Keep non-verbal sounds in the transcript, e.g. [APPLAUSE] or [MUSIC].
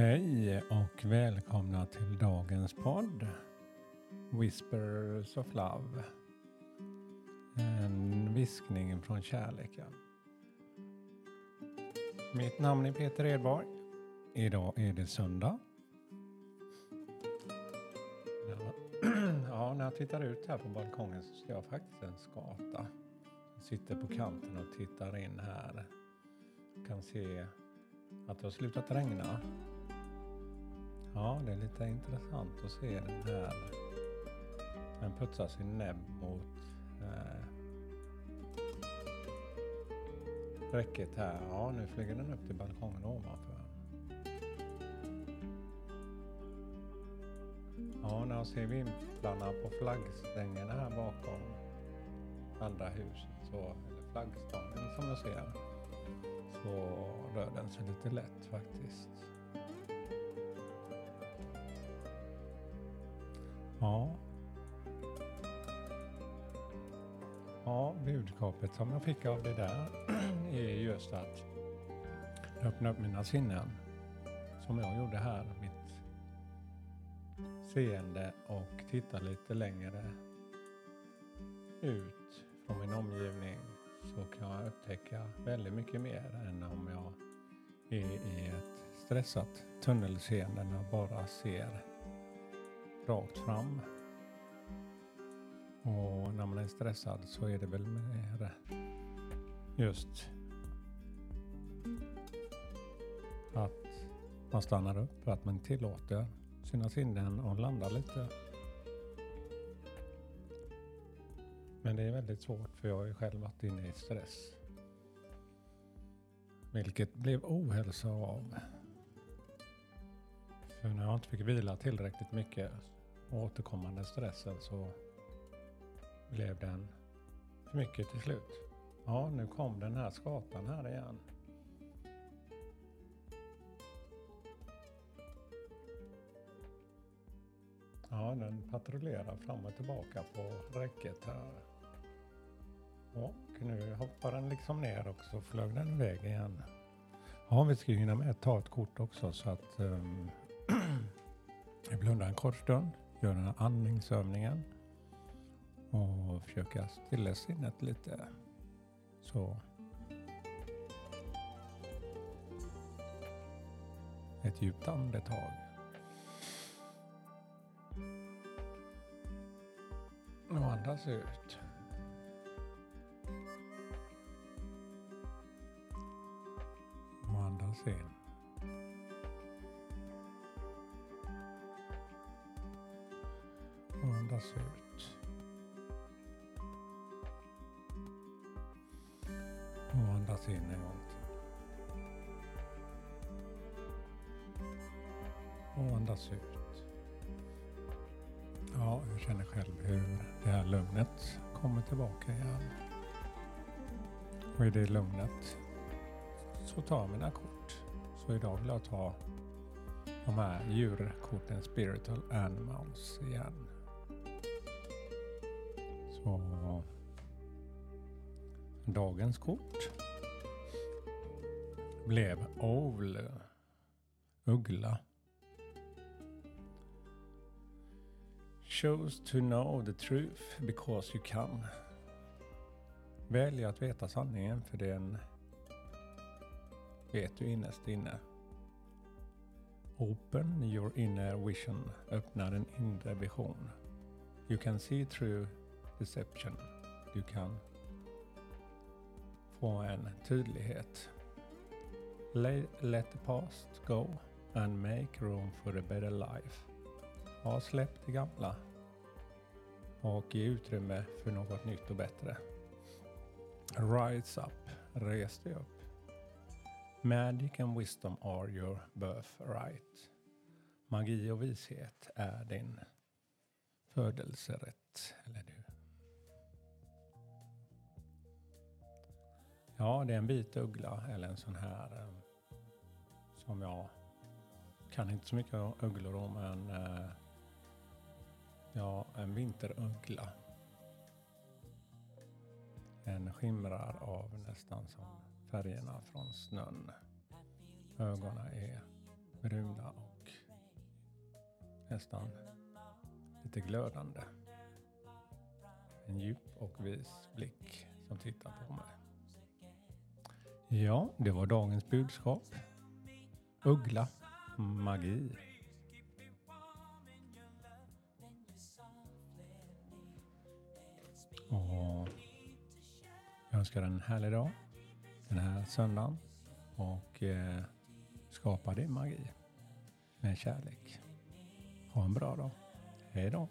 Hej och välkomna till dagens podd Whispers of Love. En viskning från kärleken. Mitt namn är Peter Edborg. Idag är det söndag. Ja, när jag tittar ut här på balkongen så ser jag faktiskt en skata. Jag sitter på kanten och tittar in här. Jag kan se att det har slutat regna Ja, det är lite intressant att se den här. Den putsar sin näbb mot eh, räcket här. Ja, nu flyger den upp till balkongen ovanför. Ja, när jag ser vimplarna på flaggstängerna här bakom andra huset, så, eller flaggstången som jag ser, så rör den sig lite lätt faktiskt. Ja. Ja, budskapet som jag fick av det där [CLEARS THROAT] är just att öppna upp mina sinnen. Som jag gjorde här, mitt seende och titta lite längre ut från min omgivning så kan jag upptäcka väldigt mycket mer än om jag är i ett stressat tunnelseende när jag bara ser rakt fram. Och när man är stressad så är det väl mer just att man stannar upp, att man tillåter sina sinnen att landa lite. Men det är väldigt svårt för jag har ju själv varit inne i stress. Vilket blev ohälsa av. För när jag inte fick vila tillräckligt mycket återkommande stressen så blev den för mycket till slut. Ja, nu kom den här skatan här igen. Ja, den patrullerar fram och tillbaka på räcket här. Och nu hoppar den liksom ner och så flög den iväg igen. Ja, vi ska hinna med att ta ett kort också så att um, [CLEARS THROAT] vi blundar en kort stund Gör den här andningsövningen. Och försöka stilla sinnet lite. Så. Ett djupt andetag. Och andas ut. Och andas in. Och andas ut. Och andas in en gång till. Och andas ut. Ja, jag känner själv hur det här lugnet kommer tillbaka igen. Och i det lugnet så tar jag mina kort. Så idag vill jag ta de här djurkorten Spiritual Animals igen. Så dagens kort blev Owl, uggla. Chose to know the truth because you can. Välj att veta sanningen för den vet du innerst inne. Open your inner vision. Öppna din inre vision. You can see through perception Du kan få en tydlighet. Let the past go and make room for a better life. Ja, släpp det gamla och ge utrymme för något nytt och bättre. Rise up, res dig upp. Magic and wisdom are your birthright. Magi och vishet är din födelserätt, eller du Ja, det är en vit uggla eller en sån här eh, som jag kan inte så mycket om ugglor om, men eh, ja, en vinteruggla. Den skimrar av nästan som färgerna från snön. Ögonen är bruna och nästan lite glödande. En djup och vis blick som tittar på mig. Ja, det var dagens budskap. Uggla, magi. Och jag önskar en härlig dag den här söndagen och eh, skapa din magi med kärlek. Ha en bra dag. Hej då!